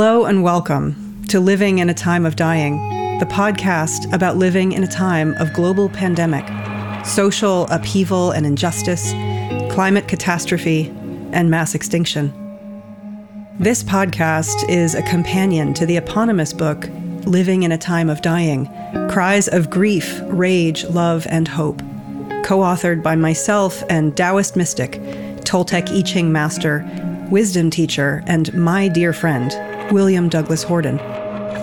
Hello and welcome to Living in a Time of Dying, the podcast about living in a time of global pandemic, social upheaval and injustice, climate catastrophe, and mass extinction. This podcast is a companion to the eponymous book, Living in a Time of Dying Cries of Grief, Rage, Love, and Hope, co authored by myself and Taoist mystic, Toltec I Ching master, wisdom teacher, and my dear friend, William Douglas Horden.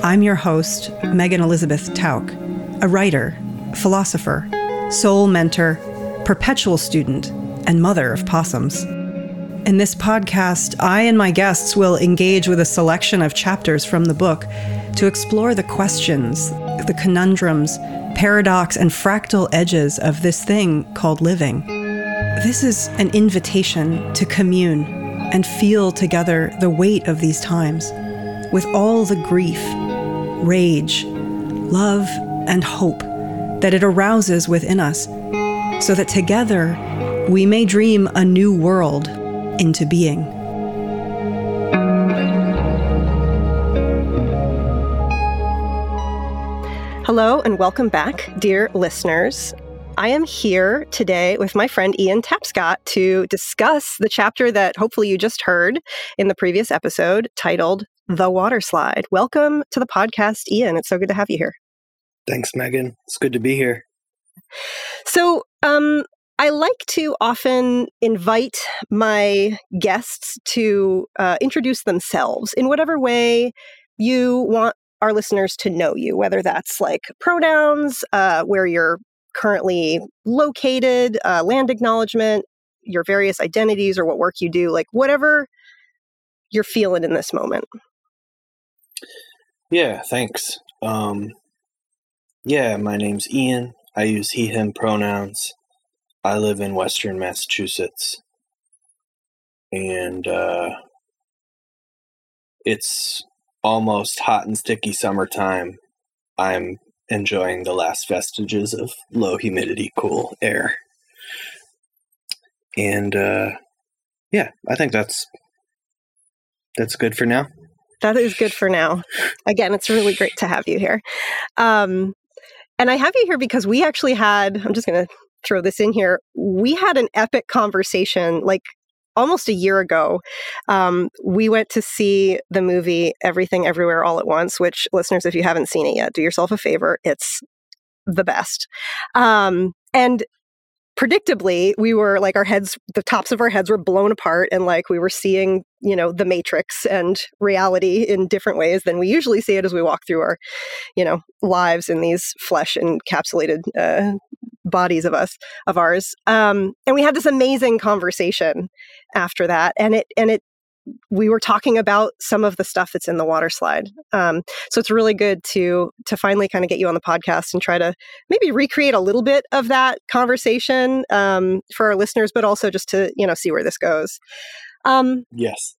I'm your host, Meghan Elizabeth Tauk, a writer, philosopher, soul mentor, perpetual student, and mother of possums. In this podcast, I and my guests will engage with a selection of chapters from the book to explore the questions, the conundrums, paradox, and fractal edges of this thing called living. This is an invitation to commune and feel together the weight of these times with all the grief, rage, love, and hope that it arouses within us, so that together we may dream a new world into being. Hello, and welcome back, dear listeners. I am here today with my friend Ian Tapscott to discuss the chapter that hopefully you just heard in the previous episode titled The Water Slide. Welcome to the podcast, Ian. It's so good to have you here. Thanks, Meghan. It's good to be here. So, um, I like to often invite my guests to uh, introduce themselves in whatever way you want our listeners to know you, whether that's like pronouns, uh, where you're currently located, uh, land acknowledgement, your various identities or what work you do, like whatever you're feeling in this moment. Yeah, thanks. Um, yeah, my name's Ian. I use he, him pronouns. I live in Western Massachusetts. And uh, it's almost hot and sticky summertime. I'm enjoying the last vestiges of low humidity, cool air. And uh, yeah, I think that's that's good for now. That is good for now. Again, it's really great to have you here. Um, and I have you here because we actually had, I'm just going to throw this in here. We had an epic conversation like almost a year ago, um, we went to see the movie Everything Everywhere All at Once, which listeners, if you haven't seen it yet, do yourself a favor. It's the best. Um, and predictably, we were like our heads, the tops of our heads were blown apart, and like we were seeing, you know, the matrix and reality in different ways than we usually see it as we walk through our, you know, lives in these flesh encapsulated uh, bodies of us of ours. Um, and we had this amazing conversation after that and it and it we were talking about some of the stuff that's in the water slide. Um, so it's really good to to finally kind of get you on the podcast and try to maybe recreate a little bit of that conversation um, for our listeners but also just to you know see where this goes um, yes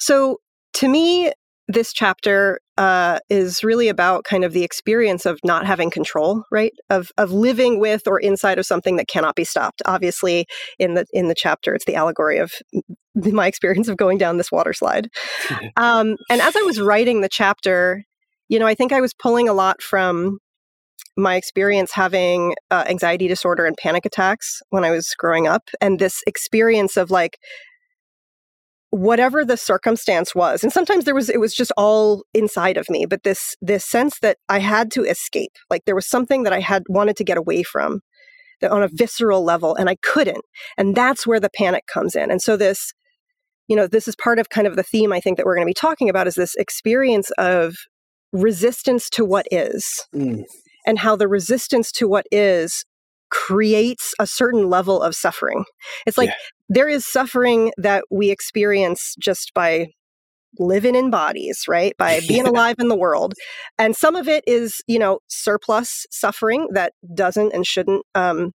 so to me this chapter uh, is really about kind of the experience of not having control, right? Of of living with or inside of something that cannot be stopped. Obviously, in the in the chapter, it's the allegory of my experience of going down this water slide. um, and as I was writing the chapter, you know, I think I was pulling a lot from my experience having uh, anxiety disorder and panic attacks when I was growing up, and this experience of like whatever the circumstance was and sometimes there was it was just all inside of me but this this sense that i had to escape like there was something that i had wanted to get away from that on a visceral level and i couldn't and that's where the panic comes in and so this you know this is part of kind of the theme i think that we're going to be talking about is this experience of resistance to what is mm. and how the resistance to what is creates a certain level of suffering. It's like yeah. there is suffering that we experience just by living in bodies, right? By being alive in the world. And some of it is, you know, surplus suffering that doesn't and shouldn't um,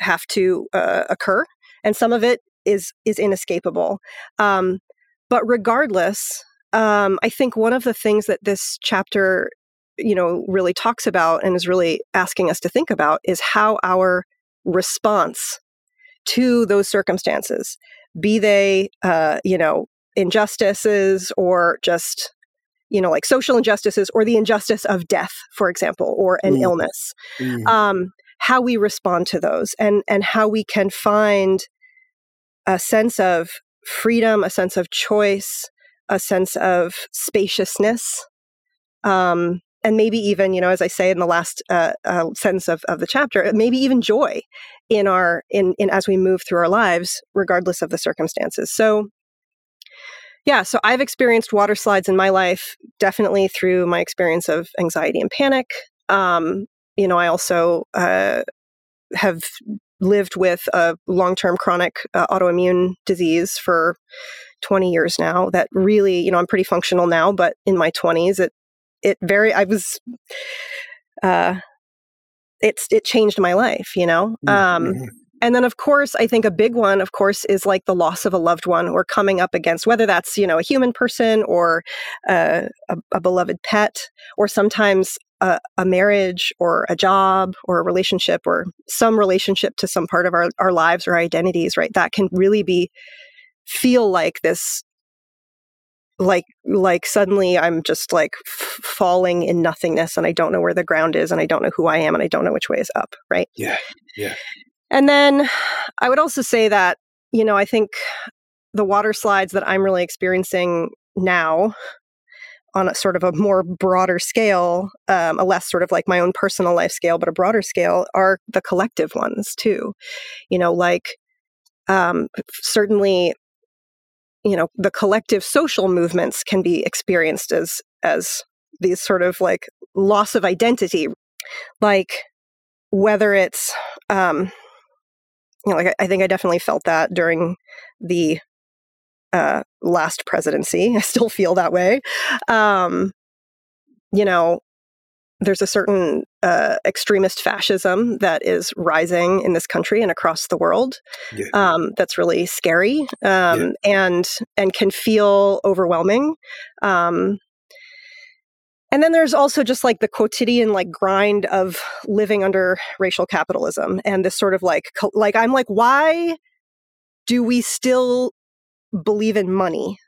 have to uh, occur. And some of it is is inescapable. Um, but regardless, um, I think one of the things that this chapter you know, really talks about and is really asking us to think about is how our response to those circumstances, be they, uh, you know, injustices or just you know like social injustices or the injustice of death for example or an Mm. illness Mm. um, how we respond to those and and how we can find a sense of freedom a sense of choice a sense of spaciousness um, and maybe even you know as i say in the last uh, uh, sentence of, of the chapter maybe even joy in our in, in as we move through our lives regardless of the circumstances. So yeah so i've experienced water slides in my life definitely through my experience of anxiety and panic. Um, you know i also uh, have lived with a long-term chronic uh, autoimmune disease for 20 years now that really you know i'm pretty functional now but in my 20s it it very i was uh it's it changed my life you know um Mhm. and then of course i think a big one of course is like the loss of a loved one or coming up against whether that's you know a human person or uh, a, a beloved pet or sometimes a, a marriage or a job or a relationship or some relationship to some part of our, our lives or identities right that can really be feel like this like like suddenly i'm just like f- falling in nothingness and i don't know where the ground is and i don't know who i am and i don't know which way is up right Yeah, yeah. and then i would also say that you know i think the water slides that i'm really experiencing now on a sort of a more broader scale um, a less sort of like my own personal life scale but a broader scale are the collective ones too you know like um, certainly you know the collective social movements can be experienced as as these sort of like loss of identity. Like whether it's um you know like i, think i definitely felt that during the uh last presidency. I still feel that way. Um you know there's a certain uh, extremist fascism that is rising in this country and across the world Yeah. um, that's really scary um, and and can feel overwhelming um, and then there's also just like the quotidian like grind of living under racial capitalism and this sort of like co- like i'm like why do we still believe in money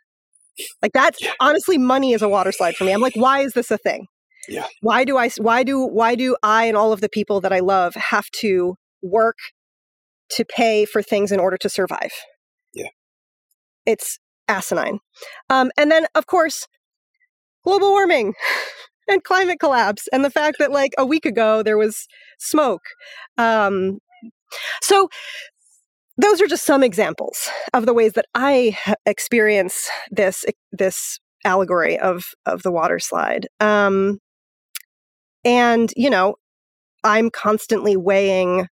like that's Yeah. honestly money is a water slide for me i'm like why is this a thing Yeah. why do i why do why do i and all of the people that i love have to work to pay for things in order to survive Yeah. it's asinine um, and then of course global warming and climate collapse and the fact that like a week ago there was smoke um, so those are just some examples of the ways that i experience this this allegory of of the water slide um, and you know i'm constantly weighing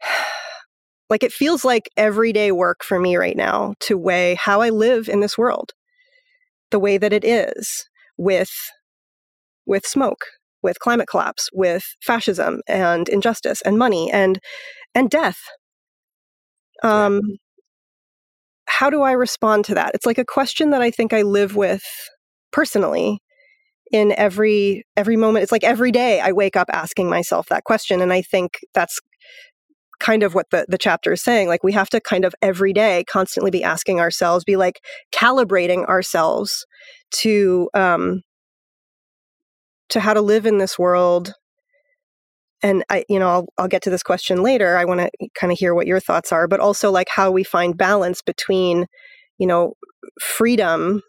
like it feels like everyday work for me right now to weigh how i live in this world the way that it is with with smoke with climate collapse with fascism and injustice and money and and death. Um how do i respond to that? It's like a question that i think i live with personally in every every moment. It's like every day i wake up asking myself that question and i think that's kind of what the, the chapter is saying like we have to kind of every day constantly be asking ourselves be like calibrating ourselves to um to how to live in this world. And i you know i'll, I'll get to this question later. I want to kind of hear what your thoughts are but also like how we find balance between you know freedom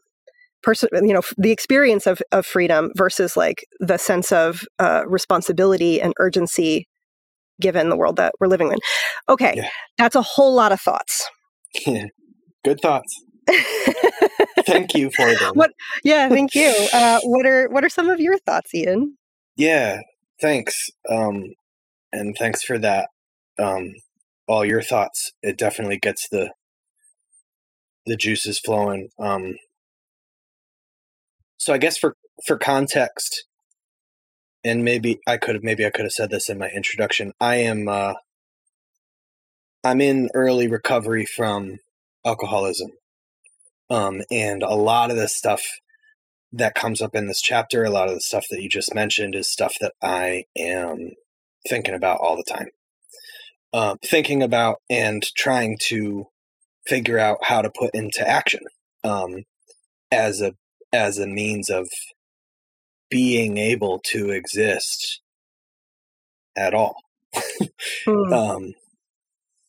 person you know f- the experience of, of freedom versus like the sense of uh, responsibility and urgency given the world that we're living in okay Yeah. that's a whole lot of thoughts Good thoughts. Thank you for them. What- yeah thank you uh, what are what are some of your thoughts ian Yeah, thanks. Um, and thanks for that. Um, all your thoughts. It definitely gets the the juices flowing. Um, so I guess for for context, and maybe I could have maybe I could have said this in my introduction. I am uh, I'm in early recovery from alcoholism, um, and a lot of the stuff that comes up in this chapter, a lot of the stuff that you just mentioned, is stuff that I am thinking about all the time. Um, thinking about and trying to figure out how to put into action. um, as a as a means of being able to exist at all Mm. um,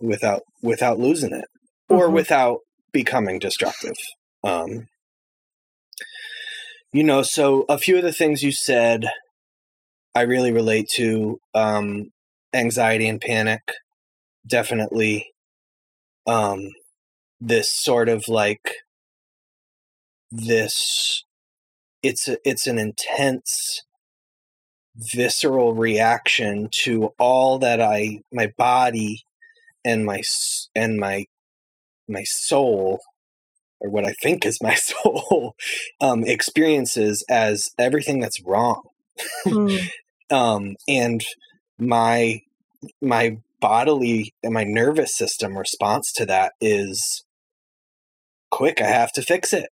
without without losing it or Mhm. without becoming destructive. Um, you know, so a few of the things you said, I really relate to um, anxiety and panic. Definitely, um, this sort of like this. It's a, it's an intense visceral reaction to all that I my body and my and my my soul or what I think is my soul um experiences as everything that's wrong Mm. um and my my bodily and my nervous system response to that is quick I have to fix it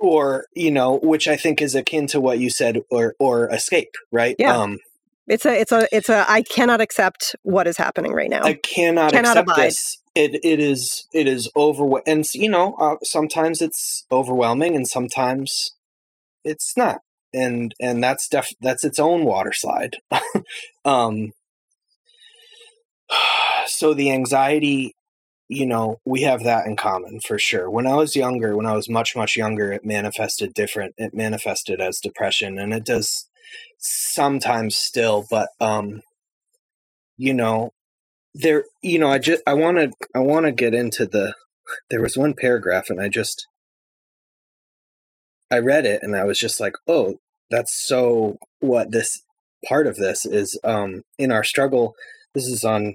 or you know which I think is akin to what you said or or escape right Yeah. um It's a it's a it's a I cannot accept what is happening right now. I cannot, Cannot accept abide. this. It it is it is over and you know uh, sometimes it's overwhelming and sometimes it's not and and that's def that's its own water slide. um. So the anxiety, you know, we have that in common for sure. When I was younger, when I was much much younger, it manifested different. It manifested as depression, and it does sometimes still, but um, you know, there you know i just i want to i want to get into the there was one paragraph and i just i read it and i was just like oh that's so what this part of this is um in our struggle this is on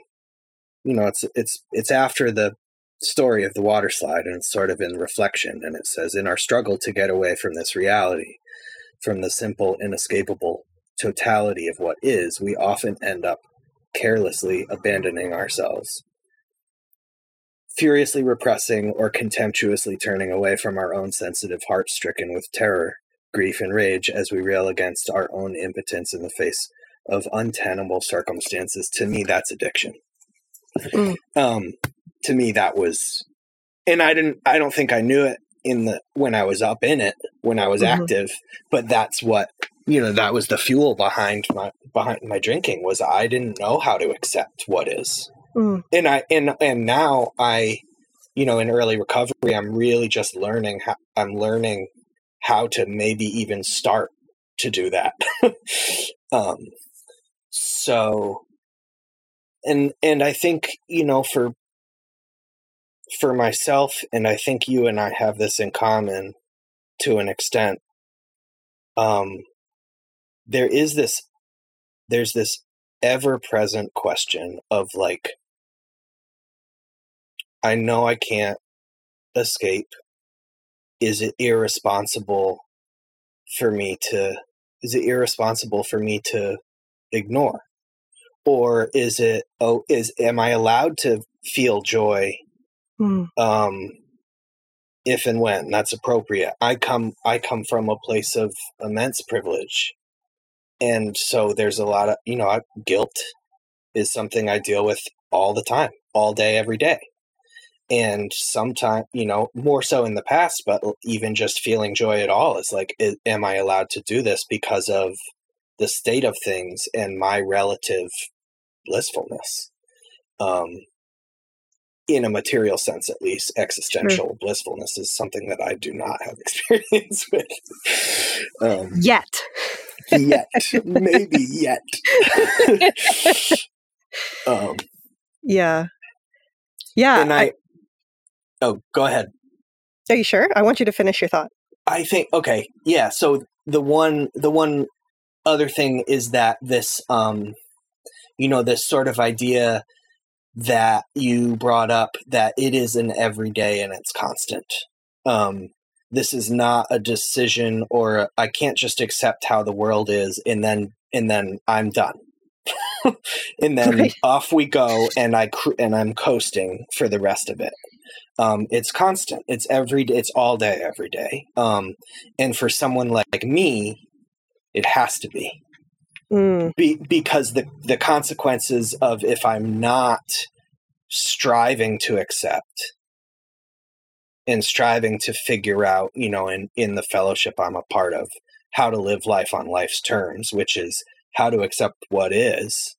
you know it's it's it's after the story of the water slide and it's sort of in reflection and it says in our struggle to get away from this reality from the simple inescapable totality of what is we often end up carelessly abandoning ourselves, furiously repressing or contemptuously turning away from our own sensitive heart stricken with terror, grief, and rage as we rail against our own impotence in the face of untenable circumstances. To me, that's addiction. Mm. Um, to me, that was, and I didn't, I don't think I knew it in the when I was up in it when I was Mhm. active, but that's what you know that was the fuel behind my behind my drinking was i didn't know how to accept what is Mm. and i and and now i you know in early recovery i'm really just learning how i'm learning how to maybe even start to do that um so and and i think you know for for myself and i think you and i have this in common to an extent um there is this there's this ever present question of like I know I can't escape. Is it irresponsible for me to is it irresponsible for me to ignore or is it oh is am I allowed to feel joy? Mm. um if and when that's appropriate. I come i come from a place of immense privilege. And so there's a lot of you know I- guilt is something i deal with all the time all day every day. And sometimes you know more so in the past but even just feeling joy at all is like i- am i allowed to do this because of the state of things and my relative blissfulness um in a material sense at least existential blissfulness is something that i do not have experience with um Yet. yet maybe yet um Yeah. Yeah. and I, oh go ahead are you sure? I want you to finish your thought. i think okay yeah so the one the one other thing is that this um you know this sort of idea that you brought up that it is an everyday and it's constant. Um this is not a decision or I I can't just accept how the world is and then and then i'm done. And then Right. off we go and i cr- and i'm coasting for the rest of it. Um it's constant. It's every it's all day every day. Um and for someone like me it has to be Mm. be, because the the consequences of if I'm not striving to accept and striving to figure out, you know, in in the fellowship I'm a part of, how to live life on life's terms, which is how to accept what is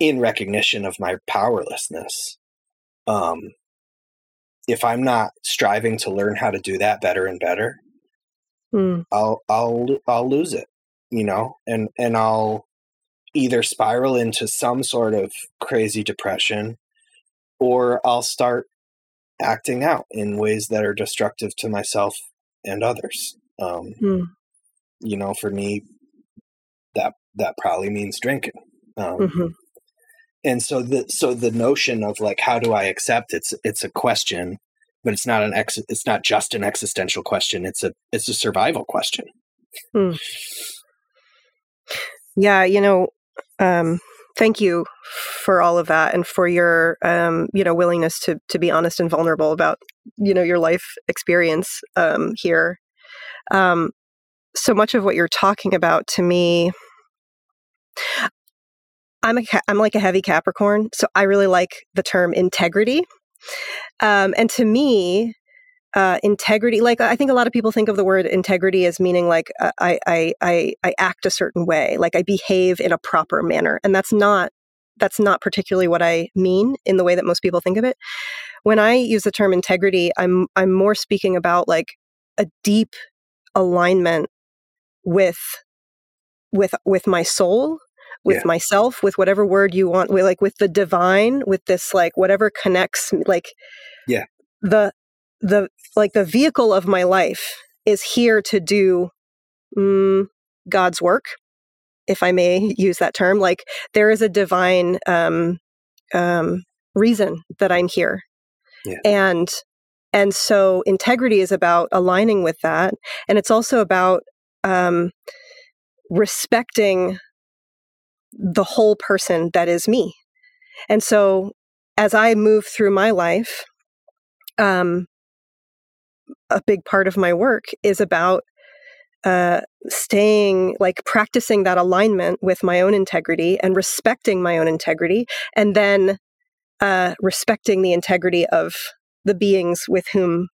in recognition of my powerlessness. Um, if I'm not striving to learn how to do that better and better, Mm. I'll I'll I'll lose it, you know, and and I'll either spiral into some sort of crazy depression or I'll start acting out in ways that are destructive to myself and others. Um, Mm. You know, for me, that that probably means drinking. Um, hmm and so the so the notion of like how do I accept it's it's a question, but it's not an ex it's not just an existential question. It's a it's a survival question. Yeah, you know, um, thank you for all of that and for your, um, you know, willingness to to be honest and vulnerable about, you know, your life experience um, here. Um, so much of what you're talking about to me, I'm a I'm like a heavy Capricorn, so I really like the term integrity. Um, and to me, uh, integrity like i think a lot of people think of the word integrity as meaning like uh, I, I i i act a certain way like i behave in a proper manner and that's not that's not particularly what i mean in the way that most people think of it when i use the term integrity i'm i'm more speaking about like a deep alignment with with with my soul with Yeah. myself with whatever word you want with like with the divine with this like whatever connects like Yeah. the the like the vehicle of my life is here to do mm, god's work if i may use that term like there is a divine um um reason that i'm here Yeah. and and so integrity is about aligning with that and it's also about um respecting the whole person that is me. And so as I move through my life, um, a big part of my work is about uh, staying, like practicing that alignment with my own integrity and respecting my own integrity, and then uh, respecting the integrity of the beings with whom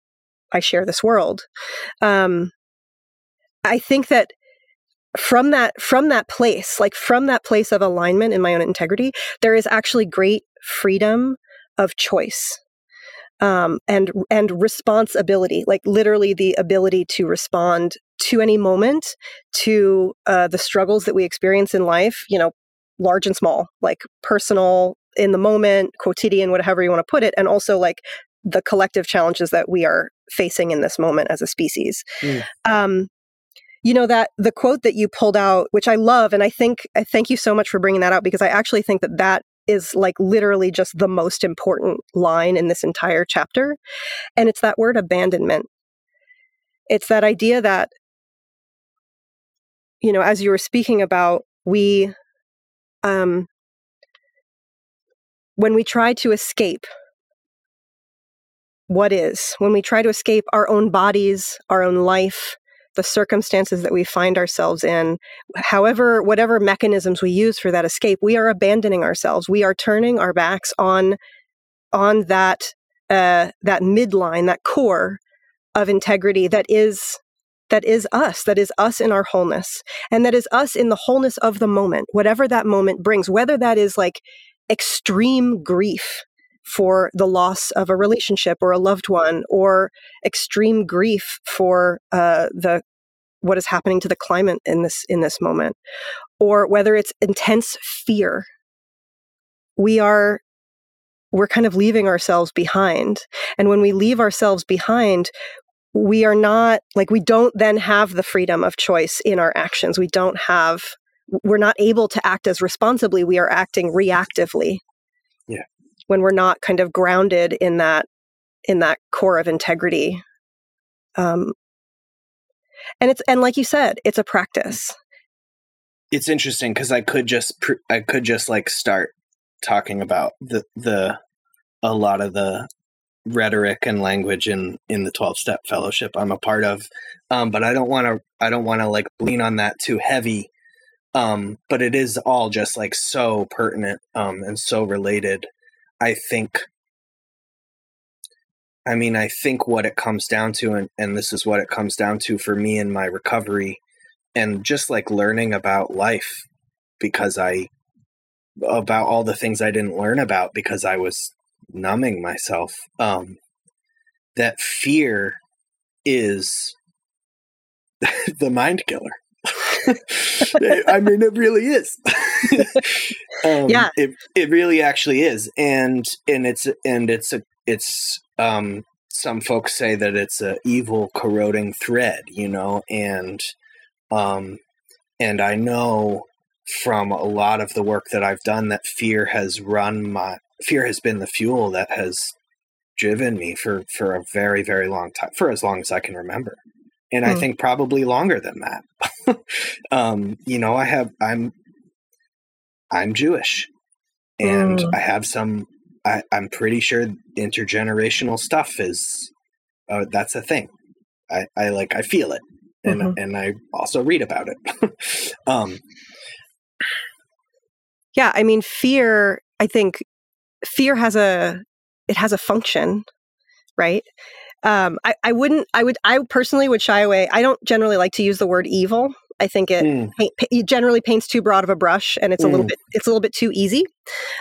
I share this world. Um, I think that from that from that place like from that place of alignment in my own integrity there is actually great freedom of choice um, and and responsibility like literally the ability to respond to any moment to uh, the struggles that we experience in life you know large and small like personal in the moment quotidian whatever you want to put it and also like the collective challenges that we are facing in this moment as a species Mm. um, you know that the quote that you pulled out which i love and i think i thank you so much for bringing that out because i actually think that that is like literally just the most important line in this entire chapter and it's that word abandonment. It's that idea that you know as you were speaking about we um when we try to escape what is when we try to escape our own bodies our own life the circumstances that we find ourselves in however whatever mechanisms we use for that escape we are abandoning ourselves. We are turning our backs on on that uh, that midline that core of integrity that is that is us that is us in our wholeness and that is us in the wholeness of the moment whatever that moment brings whether that is like extreme grief for the loss of a relationship or a loved one or extreme grief for uh, the what is happening to the climate in this in this moment. Or whether it's intense fear. We are we're kind of leaving ourselves behind. And when we leave ourselves behind we are not like we don't then have the freedom of choice in our actions. We don't have we're not able to act as responsibly. We are acting reactively. When we're not kind of grounded in that in that core of integrity um and it's and like you said it's a practice. It's interesting because I could just pr- I could just like start talking about the the a lot of the rhetoric and language in in the 12 step fellowship I'm a part of um but I don't want to I don't want to like lean on that too heavy um but it is all just like so pertinent um and so related I think I mean, I think what it comes down to, and, and this is what it comes down to for me in my recovery, and just like learning about life because I, about all the things I didn't learn about because I was numbing myself. Um, that fear is the mind killer. I mean, it really is. um, yeah, it it really actually is, and and it's and it's a it's um some folks say that it's a evil corroding thread, you know, and um and I know from a lot of the work that I've done that fear has run my fear has been the fuel that has driven me for for a very very long time for as long as I can remember and. I hmm. think probably longer than that. um, you know, I have I'm I'm Jewish, and mm. I have some. I, I'm pretty sure intergenerational stuff is uh, that's a thing. I, I like I feel it, and mm-hmm. and I also read about it. um, yeah, I mean, fear. I think fear has a it has a function, right? Um, I, I wouldn't i would i personally would shy away i don't generally like to use the word evil i think it, mm. paint, it generally paints too broad of a brush and it's mm. a little mm. bit it's a little bit too easy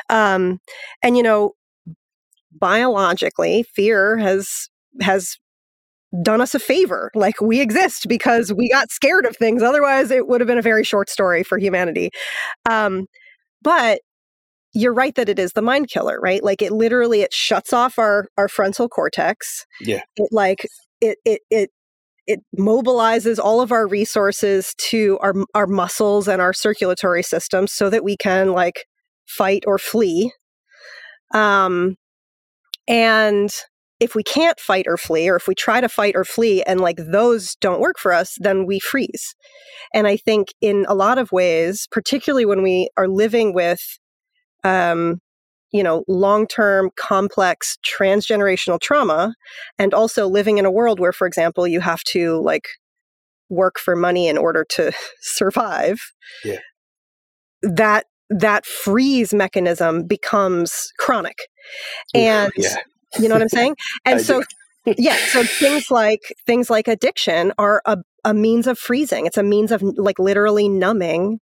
um, and you know biologically fear has has done us a favor like we exist because we got scared of things otherwise it would have been a very short story for humanity um, but you're right that it is the mind killer, right? Like it literally it shuts off our our frontal cortex. Yeah. It like it it it it mobilizes all of our resources to our our muscles and our circulatory system so that we can like fight or flee. Um and if we can't fight or flee or if we try to fight or flee and like those don't work for us then we freeze and i think in a lot of ways particularly when we are living with um, you know, long term, complex, transgenerational trauma, and also living in a world where, for example, you have to like work for money in order to survive. Yeah. That that freeze mechanism becomes chronic. And yeah. you know what I'm saying? And so yeah, so things like things like addiction are a, a means of freezing. It's a means of like literally numbing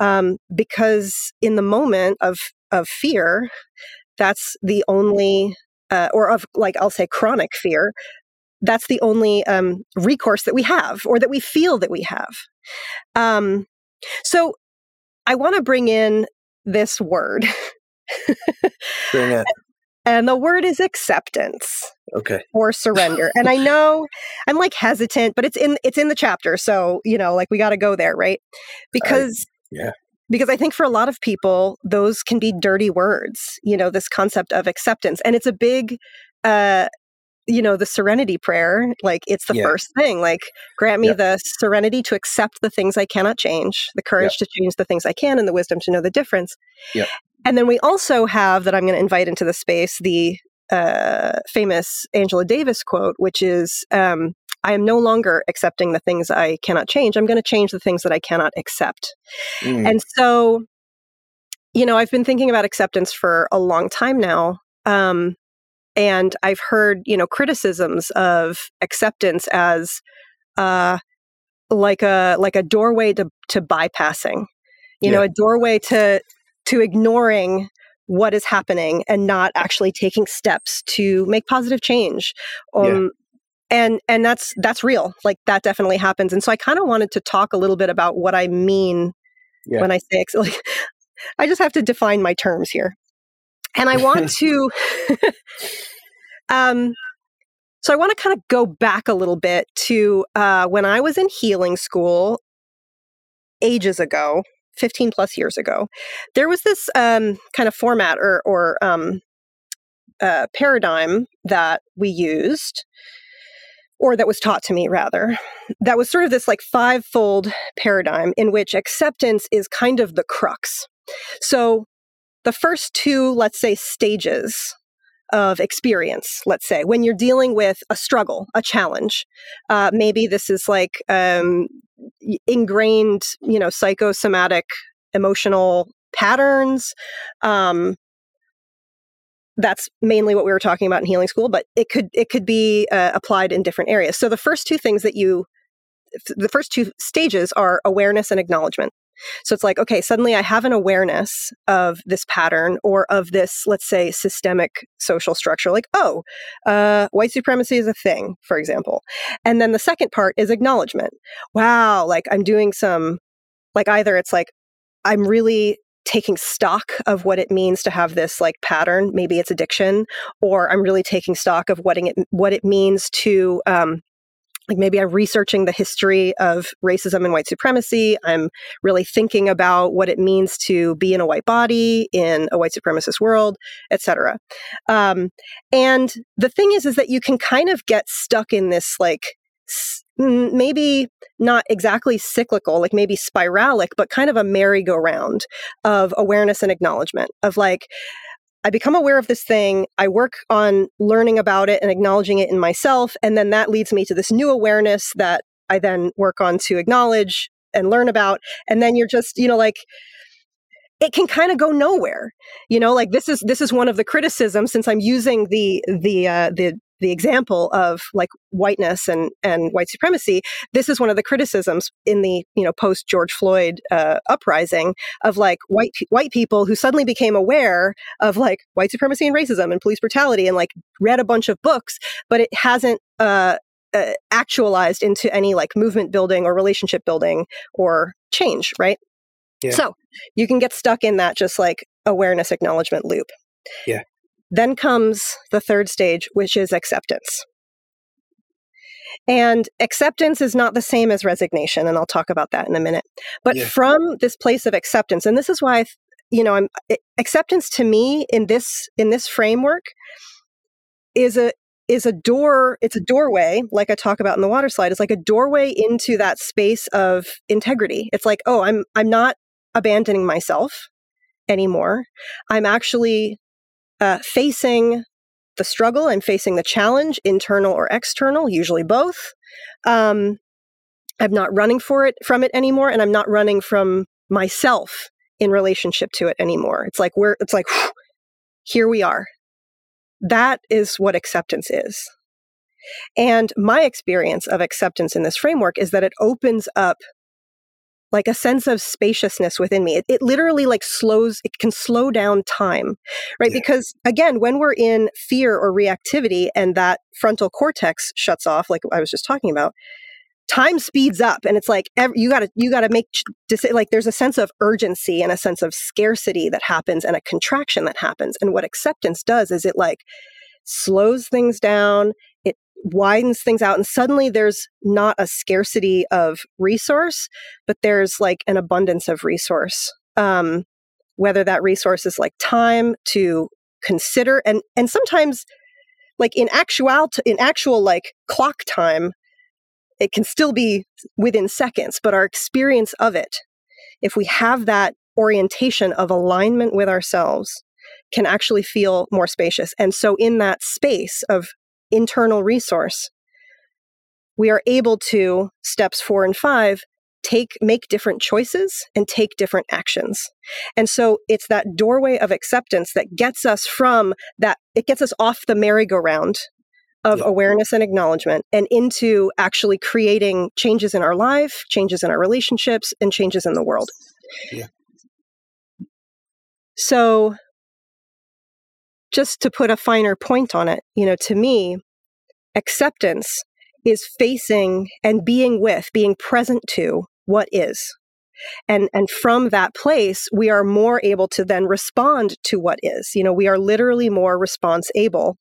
um, because in the moment of of fear, that's the only uh, or of like I'll say chronic fear. That's the only um, recourse that we have, or that we feel that we have. Um, so, I want to bring in this word. bring it. And the word is acceptance. Okay. Or surrender. and I know I'm like hesitant, but it's in it's in the chapter, so you know, like we got to go there, right? Because yeah. Because I think for a lot of people, those can be dirty words, you know, this concept of acceptance. And it's a big, uh, you know, the serenity prayer, like it's the yeah. first thing. Like, grant me yep. the serenity to accept the things I cannot change, the courage yep. to change the things I can, and the wisdom to know the difference. Yep. And then we also have that I'm going to invite into the space the uh, famous Angela Davis quote, which is um, I am no longer accepting the things I cannot change. I'm going to change the things that I cannot accept. Mm. And so, you know, I've been thinking about acceptance for a long time now. Um, and I've heard, you know, criticisms of acceptance as uh, like a like a doorway to, to bypassing, you yeah. know, a doorway to to ignoring what is happening and not actually taking steps to make positive change um, and and that's that's real like that definitely happens and so i kind of wanted to talk a little bit about what i mean yeah. when i say like i just have to define my terms here and i want to um so i want to kind of go back a little bit to uh, when i was in healing school ages ago 15 plus years ago there was this um, kind of format or, or um, uh, paradigm that we used or that was taught to me rather, that was sort of this like five fold paradigm in which acceptance is kind of the crux. So the first two, let's say, stages of experience, let's say, when you're dealing with a struggle, a challenge, uh, maybe this is like um, ingrained, you know, psychosomatic emotional patterns. Um, that's mainly what we were talking about in healing school, but it could it could be uh, applied in different areas. So the first two things that you the first two stages are awareness and acknowledgement. So it's like, okay, suddenly I have an awareness of this pattern or of this, let's say, systemic social structure. Like, oh, uh, white supremacy is a thing, for example. And then the second part is acknowledgement. Wow, like I'm doing some, like either it's like I'm really taking stock of what it means to have this like pattern maybe it's addiction or i'm really taking stock of what it what it means to um, like maybe I'm researching the history of racism and white supremacy. I'm really thinking about what it means to be in a white body in a white supremacist world, etc. Um, and the thing is, is that you can kind of get stuck in this like maybe not exactly cyclical, like maybe spiralic, but kind of a merry-go-round of awareness and acknowledgement of like, I become aware of this thing. I work on learning about it and acknowledging it in myself. And then that leads me to this new awareness that I then work on to acknowledge and learn about. And then you're just, you know, like, it can kind of go nowhere you know like this is this is one of the criticisms since i'm using the the uh, the the example of like whiteness and and white supremacy this is one of the criticisms in the you know post george floyd uh, uprising of like white white people who suddenly became aware of like white supremacy and racism and police brutality and like read a bunch of books but it hasn't uh, uh, actualized into any like movement building or relationship building or change right? Yeah. so you can get stuck in that just like awareness acknowledgement loop. Yeah then comes the third stage, which is acceptance. And acceptance is not the same as resignation, and I'll talk about that in a minute. But yeah. from this place of acceptance, and this is why you know, I'm acceptance to me in this in this framework is a is a door it's a doorway like i talk about in the water slide it's like a doorway into that space of integrity it's like oh i'm i'm not abandoning myself anymore i'm actually uh, facing the struggle and facing the challenge, internal or external, usually both. Um, I'm not running for it from it anymore, and I'm not running from myself in relationship to it anymore. It's like we're it's like whew, here we are. That is what acceptance is. And my experience of acceptance in this framework is that it opens up like a sense of spaciousness within me. It, it literally like slows, it can slow down time, right? Yeah. Because again, when we're in fear or reactivity and that frontal cortex shuts off, like I was just talking about, time speeds up and it's like every, you got to you got to make like there's a sense of urgency and a sense of scarcity that happens and a contraction that happens and what acceptance does is it like slows things down widens things out and suddenly there's not a scarcity of resource but there's like an abundance of resource. Um, whether that resource is like time to consider and and sometimes like in actual in actual like clock time it can still be within seconds but our experience of it if we have that orientation of alignment with ourselves can actually feel more spacious. And so in that space of internal resource, we are able to, steps four and five, take make different choices and take different actions. And so it's that doorway of acceptance that gets us from that it gets us off the merry-go-round of yeah. awareness and acknowledgement and into actually creating changes in our life, changes in our relationships and changes in the world. Yeah. So just to put a finer point on it, you know, to me, acceptance is facing and being with, being present to what is. And, and from that place, we are more able to then respond to what is. You know, we are literally more response able.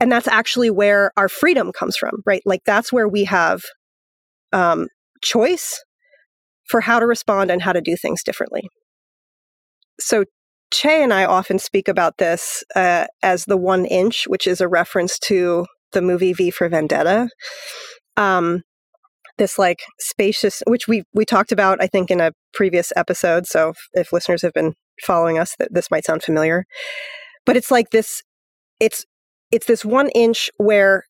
And that's actually where our freedom comes from, right? Like that's where we have um, choice for how to respond and how to do things differently. So Che and I often speak about this uh, as the one inch, which is a reference to the movie V for Vendetta. Um, this like spacious, which we we talked about, I think, in a previous episode. So if, if listeners have been following us, that this might sound familiar. But it's like this. It's it's this one inch where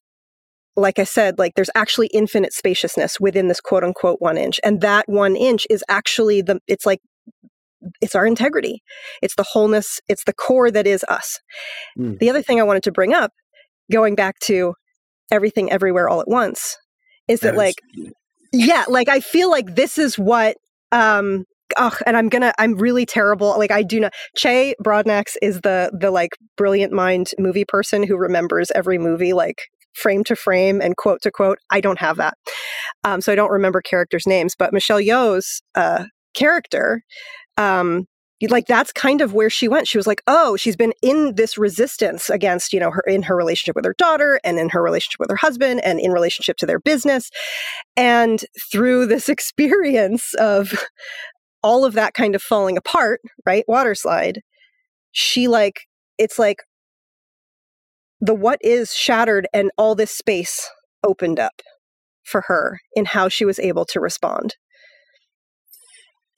like I said, like there's actually infinite spaciousness within this quote unquote one inch. And that one inch is actually the, it's like it's our integrity. It's the wholeness, it's the core that is us. Mm. The other thing I wanted to bring up, going back to everything everywhere all at once, is that, that like yeah, like I feel like this is what um oh, and I'm gonna I'm really terrible. Like I do not Che Broadnax is the the like brilliant mind movie person who remembers every movie like frame to frame and quote to quote. I don't have that. Um, so I don't remember characters' names, but Michelle Yeoh's uh, character um, like that's kind of where she went. She was like oh she's been in this resistance against you know her in her relationship with her daughter and in her relationship with her husband and in relationship to their business. And through this experience of all of that kind of falling apart right water slide she like it's like the what is shattered and all this space opened up for her in how she was able to respond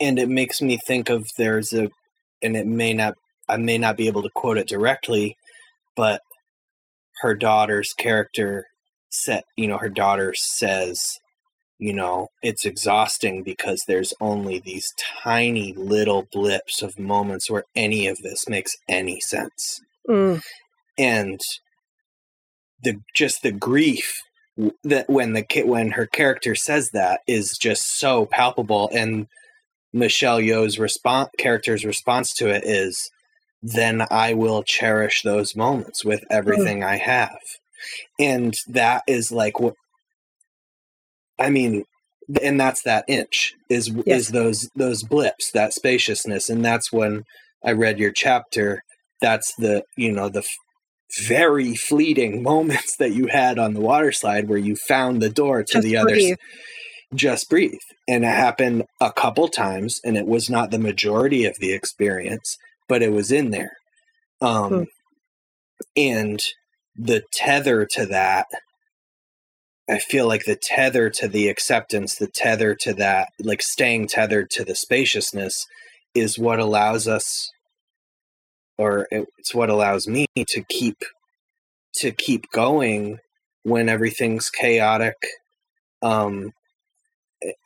and it makes me think of there's a and it may not I may not be able to quote it directly, but her daughter's character set you know her daughter says you know it's exhausting because there's only these tiny little blips of moments where any of this makes any sense mm. and the just the grief that when the kid when her character says that is just so palpable and Michelle Yeoh's response character's response to it is then I will cherish those moments with hmm. everything. I have. And that is like what I mean and that's that inch is yes. is those those blips, that spaciousness and that's when I read your chapter that's the you know the f- very fleeting moments that you had on the water slide where you found the door to the other just breathe. And it happened a couple times, and it was not the majority of the experience, but it was in there. Um, hmm. And the tether to that, I feel like the tether to the acceptance, the tether to that, like staying tethered to the spaciousness, is what allows us, or it's what allows me to keep to keep going when everything's chaotic um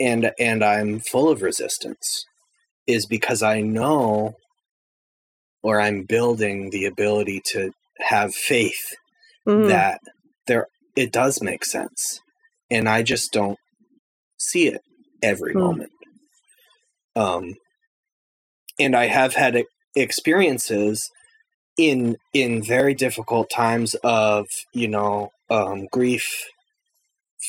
and and I'm full of resistance is because I know or I'm building the ability to have faith mm. that there it does make sense and I just don't see it every mm. moment um and I have had experiences in in very difficult times of you know um grief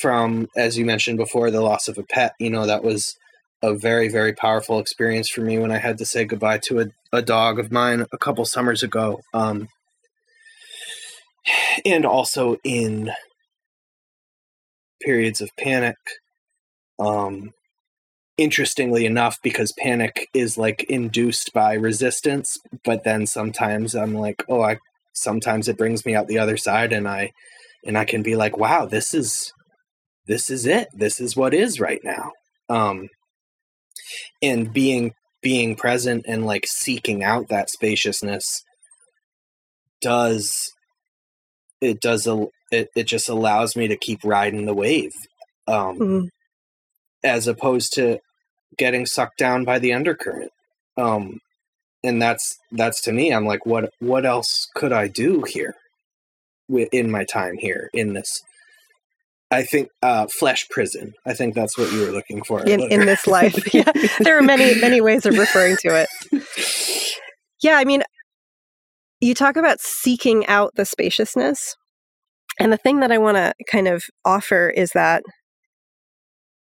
from, as you mentioned before, the loss of a pet. You know, that was a very, very powerful experience for me when I had to say goodbye to a, a dog of mine a couple summers ago. Um, and also in periods of panic. Um, interestingly enough, because panic is like induced by resistance, but then sometimes I'm like, oh, I sometimes it brings me out the other side and I and I can be like, wow, this is this is it. This is what is right now. Um, and being being present and like seeking out that spaciousness does it does a it, it just allows me to keep riding the wave um mm-hmm. as opposed to getting sucked down by the undercurrent um and that's that's to me i'm like what what else could i do here in my time here in this I think uh, flesh prison. I think that's what you were looking for in, in this life. yeah, there are many many ways of referring to it. Yeah, I mean, you talk about seeking out the spaciousness, and the thing that I want to kind of offer is that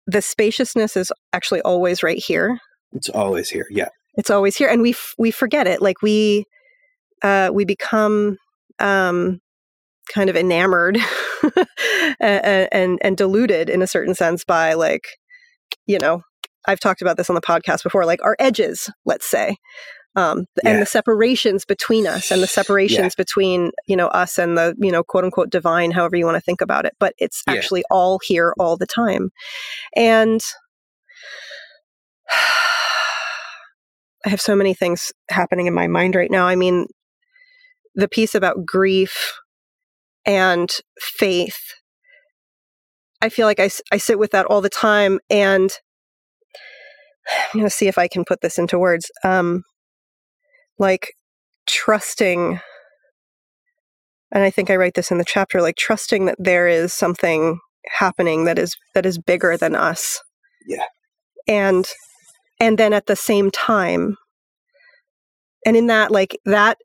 the spaciousness is actually always right here. It's always here. Yeah, it's always here, and we f- we forget it. Like we uh, we become um, kind of enamored and, and and deluded in a certain sense by like you know I've talked about this on the podcast before like our edges let's say um, yeah. and the separations between us and the separations yeah. between you know us and the you know quote unquote divine however you want to think about it but it's yeah. actually all here all the time and I have so many things happening in my mind right now I mean the piece about grief and faith. I feel like I, I sit with that all the time. And I'm going to see if I can put this into words. Um, like trusting, and I think I write this in the chapter, like trusting that there is something happening that is that is bigger than us. Yeah. And and then at the same time, and in that, like that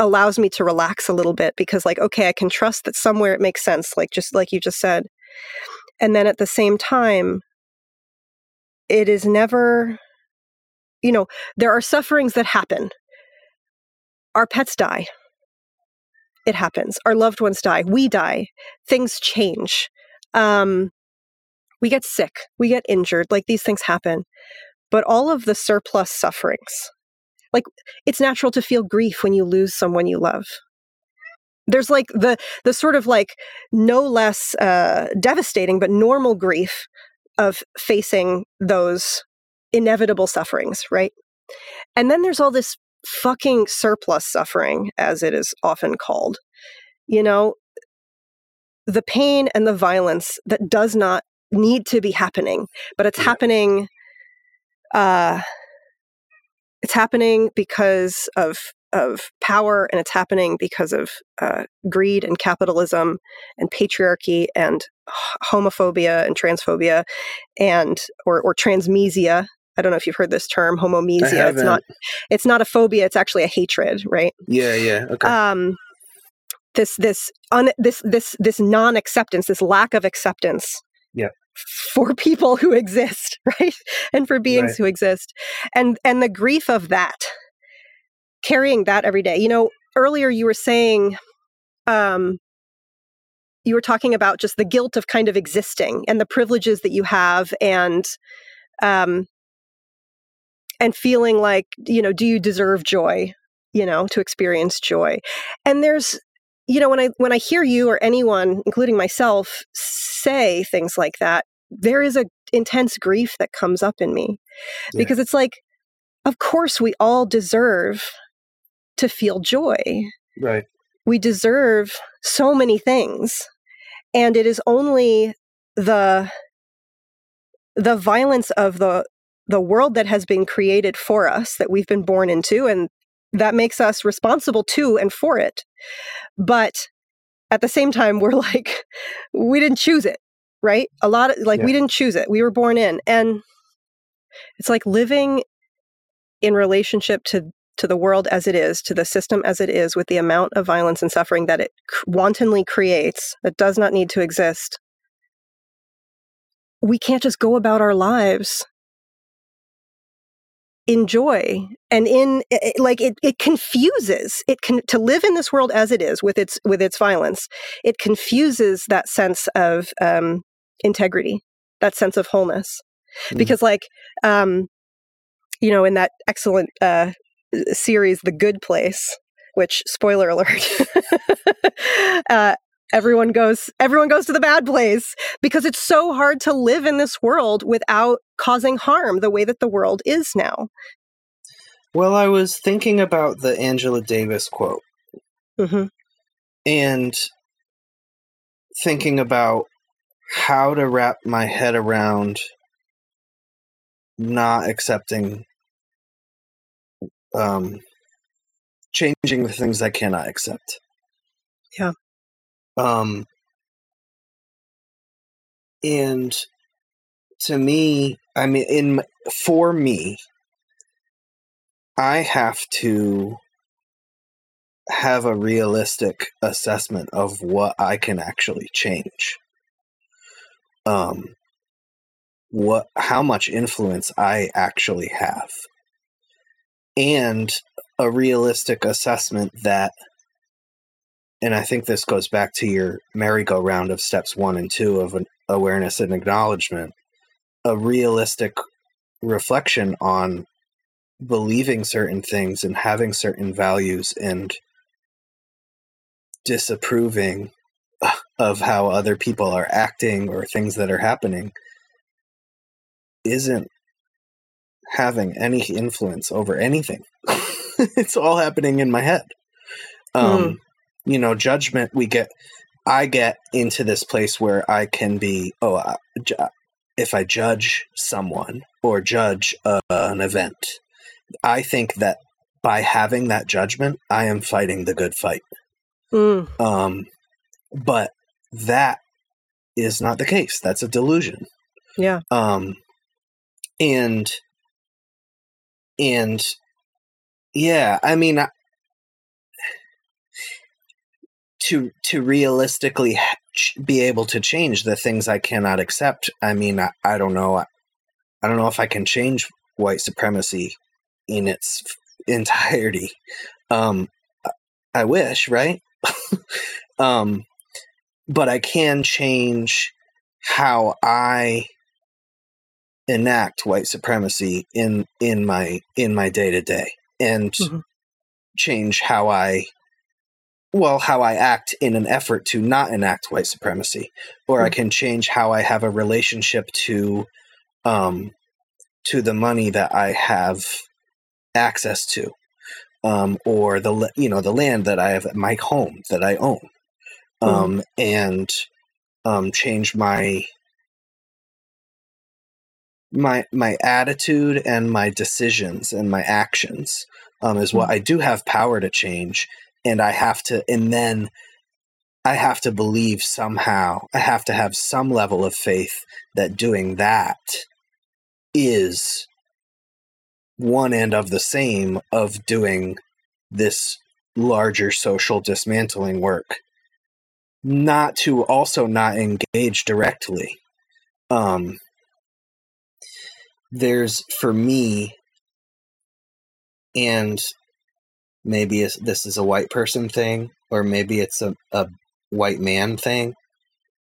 allows me to relax a little bit because like okay i can trust that somewhere it makes sense like just like you just said. And then at the same time it is never you know there are sufferings that happen. Our pets die. It happens. Our loved ones die. We die. Things change. Um we get sick. We get injured. Like these things happen. But all of the surplus sufferings like it's natural to feel grief when you lose someone you love. There's like the the sort of like no less uh, devastating but normal grief of facing those inevitable sufferings right? And then there's all this fucking surplus suffering as it is often called you know? The pain and the violence that does not need to be happening but it's happening uh it's happening because of of power and it's happening because of uh, greed and capitalism and patriarchy and homophobia and transphobia and or or transmisia i don't know if you've heard this term homomisia it's not it's not a phobia it's actually a hatred right Yeah, yeah. Okay. um this this un, this this this non-acceptance this lack of acceptance Yeah. For people who exist right? And for beings Right. who exist. And and the grief of that carrying that every day. You know earlier you were saying um you were talking about just the guilt of kind of existing and the privileges that you have and um and feeling like you know do you deserve joy you know to experience joy? And there's you know when i when i hear you or anyone including myself say things like that there is a intense grief that comes up in me Yeah. because it's like of course we all deserve to feel joy right. we deserve so many things and it is only the the violence of the the world that has been created for us that we've been born into and that makes us responsible to and for it but at the same time we're like we didn't choose it right? A lot of like we didn't choose it. We were born in. And it's like living in relationship to to the world as it is, to the system as it is, with the amount of violence and suffering that it wantonly creates that does not need to exist, we can't just go about our lives in joy and in i- i- like it, it confuses it can to live in this world as it is with its with its violence it confuses that sense of um integrity that sense of wholeness Mhm. because like um you know in that excellent uh series the good place which spoiler alert uh everyone goes everyone goes to the bad place because it's so hard to live in this world without causing harm the way that the world is now Well, I was thinking about the Angela Davis quote hmm and thinking about how to wrap my head around not accepting um changing the things I cannot accept. Yeah. Um and to me, I mean in for me I have to have a realistic assessment of what I can actually change. Um what how much influence I actually have. And a realistic assessment that and I think this goes back to your merry-go-round of steps 1 and 2 of an awareness and acknowledgement a realistic reflection on believing certain things and having certain values and disapproving of how other people are acting or things that are happening isn't having any influence over anything. it's all happening in my head. Um, You know, judgment, we get, I get into this place where I can be, oh, I, if I judge someone, or judge uh, an event. I think that by having that judgment, I am fighting the good fight. Mm. Um, but that is not the case. That's a delusion. Yeah. Um, and and yeah, I mean, I- to to realistically be able to change the things I cannot accept. I mean, I, I don't know. I don't know if I can change white supremacy in its entirety. Um, I- I wish, right? um, but I can change how I enact white supremacy in in my in my day to day and Mhm. change how I well how I act in an effort to not enact white supremacy or I Mhm. can change how I have a relationship to um to the money that I have access to um or the you know the land that I have my home that I own um and um change my my my attitude and my decisions and my actions um is what I do have power to change and I have to and then I have to believe somehow I have to have some level of faith that doing that is one end of the same of doing this larger social dismantling work. Not to also not engage directly. Um there's for me and maybe this is a white person thing or maybe it's a, a white man thing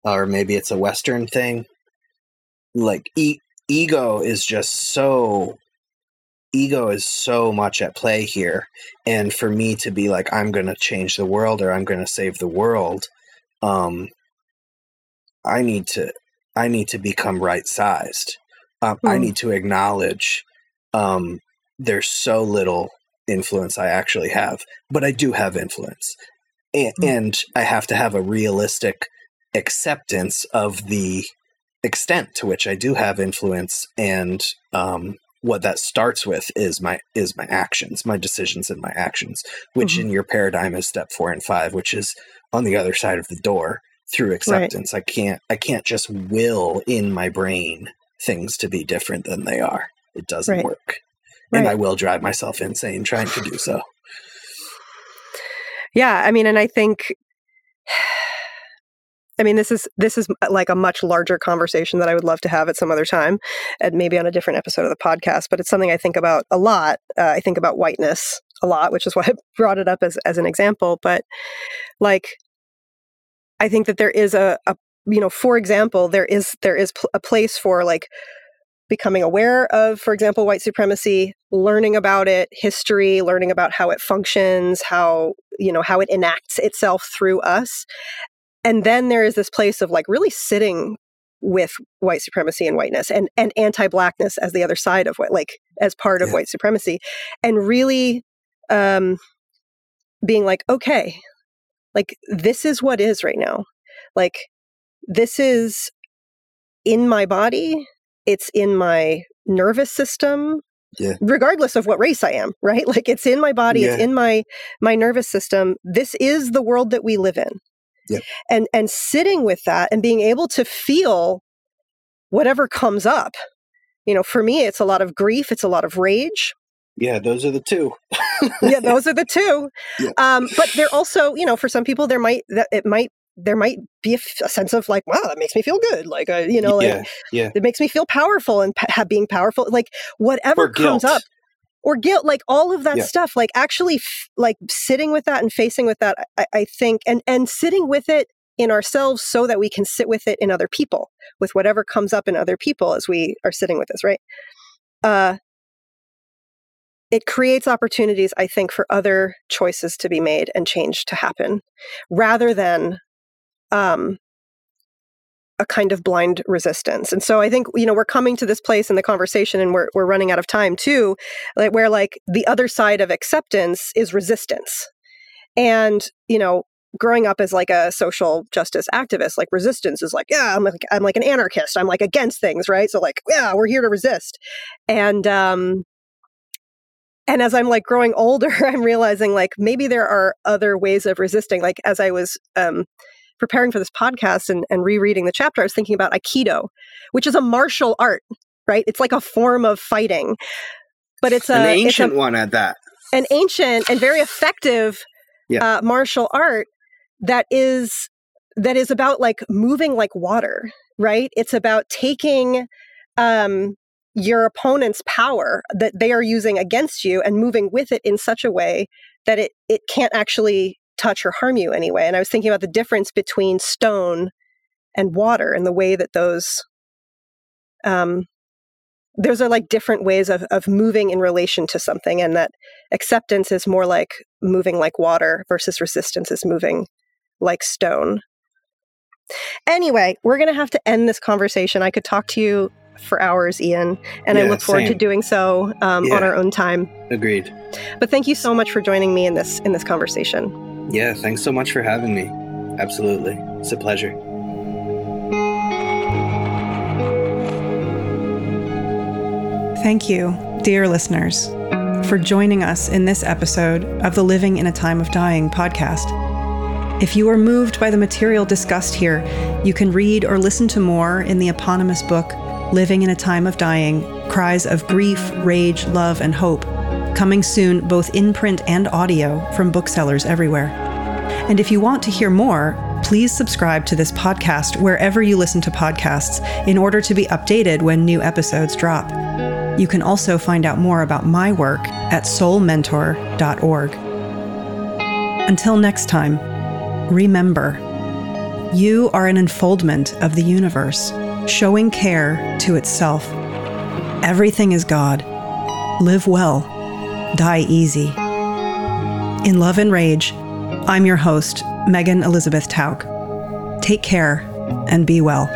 or maybe it's a western thing. Like e- ego is just so ego is so much at play here. And for me to be like i'm going to change the world or i'm going to save the world um i need to i need to become right sized um, i Hmm. need to acknowledge um there's so little influence i actually have but i do have influence and, Hmm. and i have to have a realistic acceptance of the extent to which i do have influence and um what that starts with is my is my actions my decisions and my actions which Mhm. in your paradigm is step four and five which is on the other side of the door through acceptance i can't i can't just will in my brain things to be different than they are it doesn't Right. work and i will drive myself insane trying to do so Yeah, I mean, and I think, I mean, this is this is uh, like a much larger conversation that I would love to have at some other time, and maybe on a different episode of the podcast. But it's something I think about a lot. Uh, I think about whiteness a lot, which is why I brought it up as as an example. But like, I think that there is a, a you know, for example, there is there is pl- a place for like becoming aware of, for example, white supremacy, learning about it, history, learning about how it functions, how you know how it enacts itself through us, and then there is this place of like really sitting with white supremacy and whiteness and and anti-blackness as the other side of what like as part of Yeah. white supremacy and really um being like okay like this is what is right now like this is in my body it's in my nervous system Yeah. regardless of what race i am right? Like it's in my body it's in my my nervous system. This is the world that we live in. Yeah. and and sitting with that and being able to feel whatever comes up you know for me it's a lot of grief it's a lot of rage. Yeah those are the two. Yeah those are the two. Yeah. um but they're also you know for some people there might that it might there might be a, f- a sense of like wow that makes me feel good like uh, you know like yeah yeah. it makes me feel powerful and pa- have being powerful like whatever comes up or guilt like all of that Yeah. stuff like actually f- like sitting with that and facing with that I, I think and and sitting with it in ourselves so that we can sit with it in other people with whatever comes up in other people as we are sitting with this right? Uh it creates opportunities i think for other choices to be made and change to happen rather than um a kind of blind resistance. And so I think, you know, we're coming to this place in the conversation and we're, we're running out of time too, like where like the other side of acceptance is resistance. And, you know, growing up as like a social justice activist, like resistance is like, yeah, I'm like I'm like an anarchist. I'm like against things, right? So like, yeah, we're here to resist. And um and as I'm like growing older, I'm realizing like maybe there are other ways of resisting. Like as I was um preparing for this podcast and, and rereading the chapter, I was thinking about Aikido, which is a martial art, right? It's like a form of fighting. But it's a, an ancient it's a, one at that. An ancient and very effective yeah. uh, martial art that is that is about like moving like water, right? It's about taking um, your opponent's power that they are using against you and moving with it in such a way that it it can't actually touch or harm you anyway. And I was thinking about the difference between stone and water and the way that those um those are like different ways of, of moving in relation to something and that acceptance is more like moving like water versus resistance is moving like stone anyway we're going to have to end this conversation i could talk to you for hours ian and yeah, i look forward same. to doing so um, yeah. on our own time agreed but thank you so much for joining me in this in this conversation yeah thanks so much for having me. Absolutely. It's a pleasure. Thank you, dear listeners, for joining us in this episode of the Living in a Time of Dying podcast. If you are moved by the material discussed here, you can read or listen to more in the eponymous book, Living in a Time of Dying Cries of Grief, Rage, Love, and Hope, coming soon both in print and audio from booksellers everywhere. And if you want to hear more, please subscribe to this podcast wherever you listen to podcasts in order to be updated when new episodes drop. You can also find out more about my work at soulmentor.org. Until next time, remember you are an unfoldment of the universe, showing care to itself. Everything is God. Live well, die easy. In Love and Rage, I'm your host, Meghan Elizabeth Tauk. Take care and be well.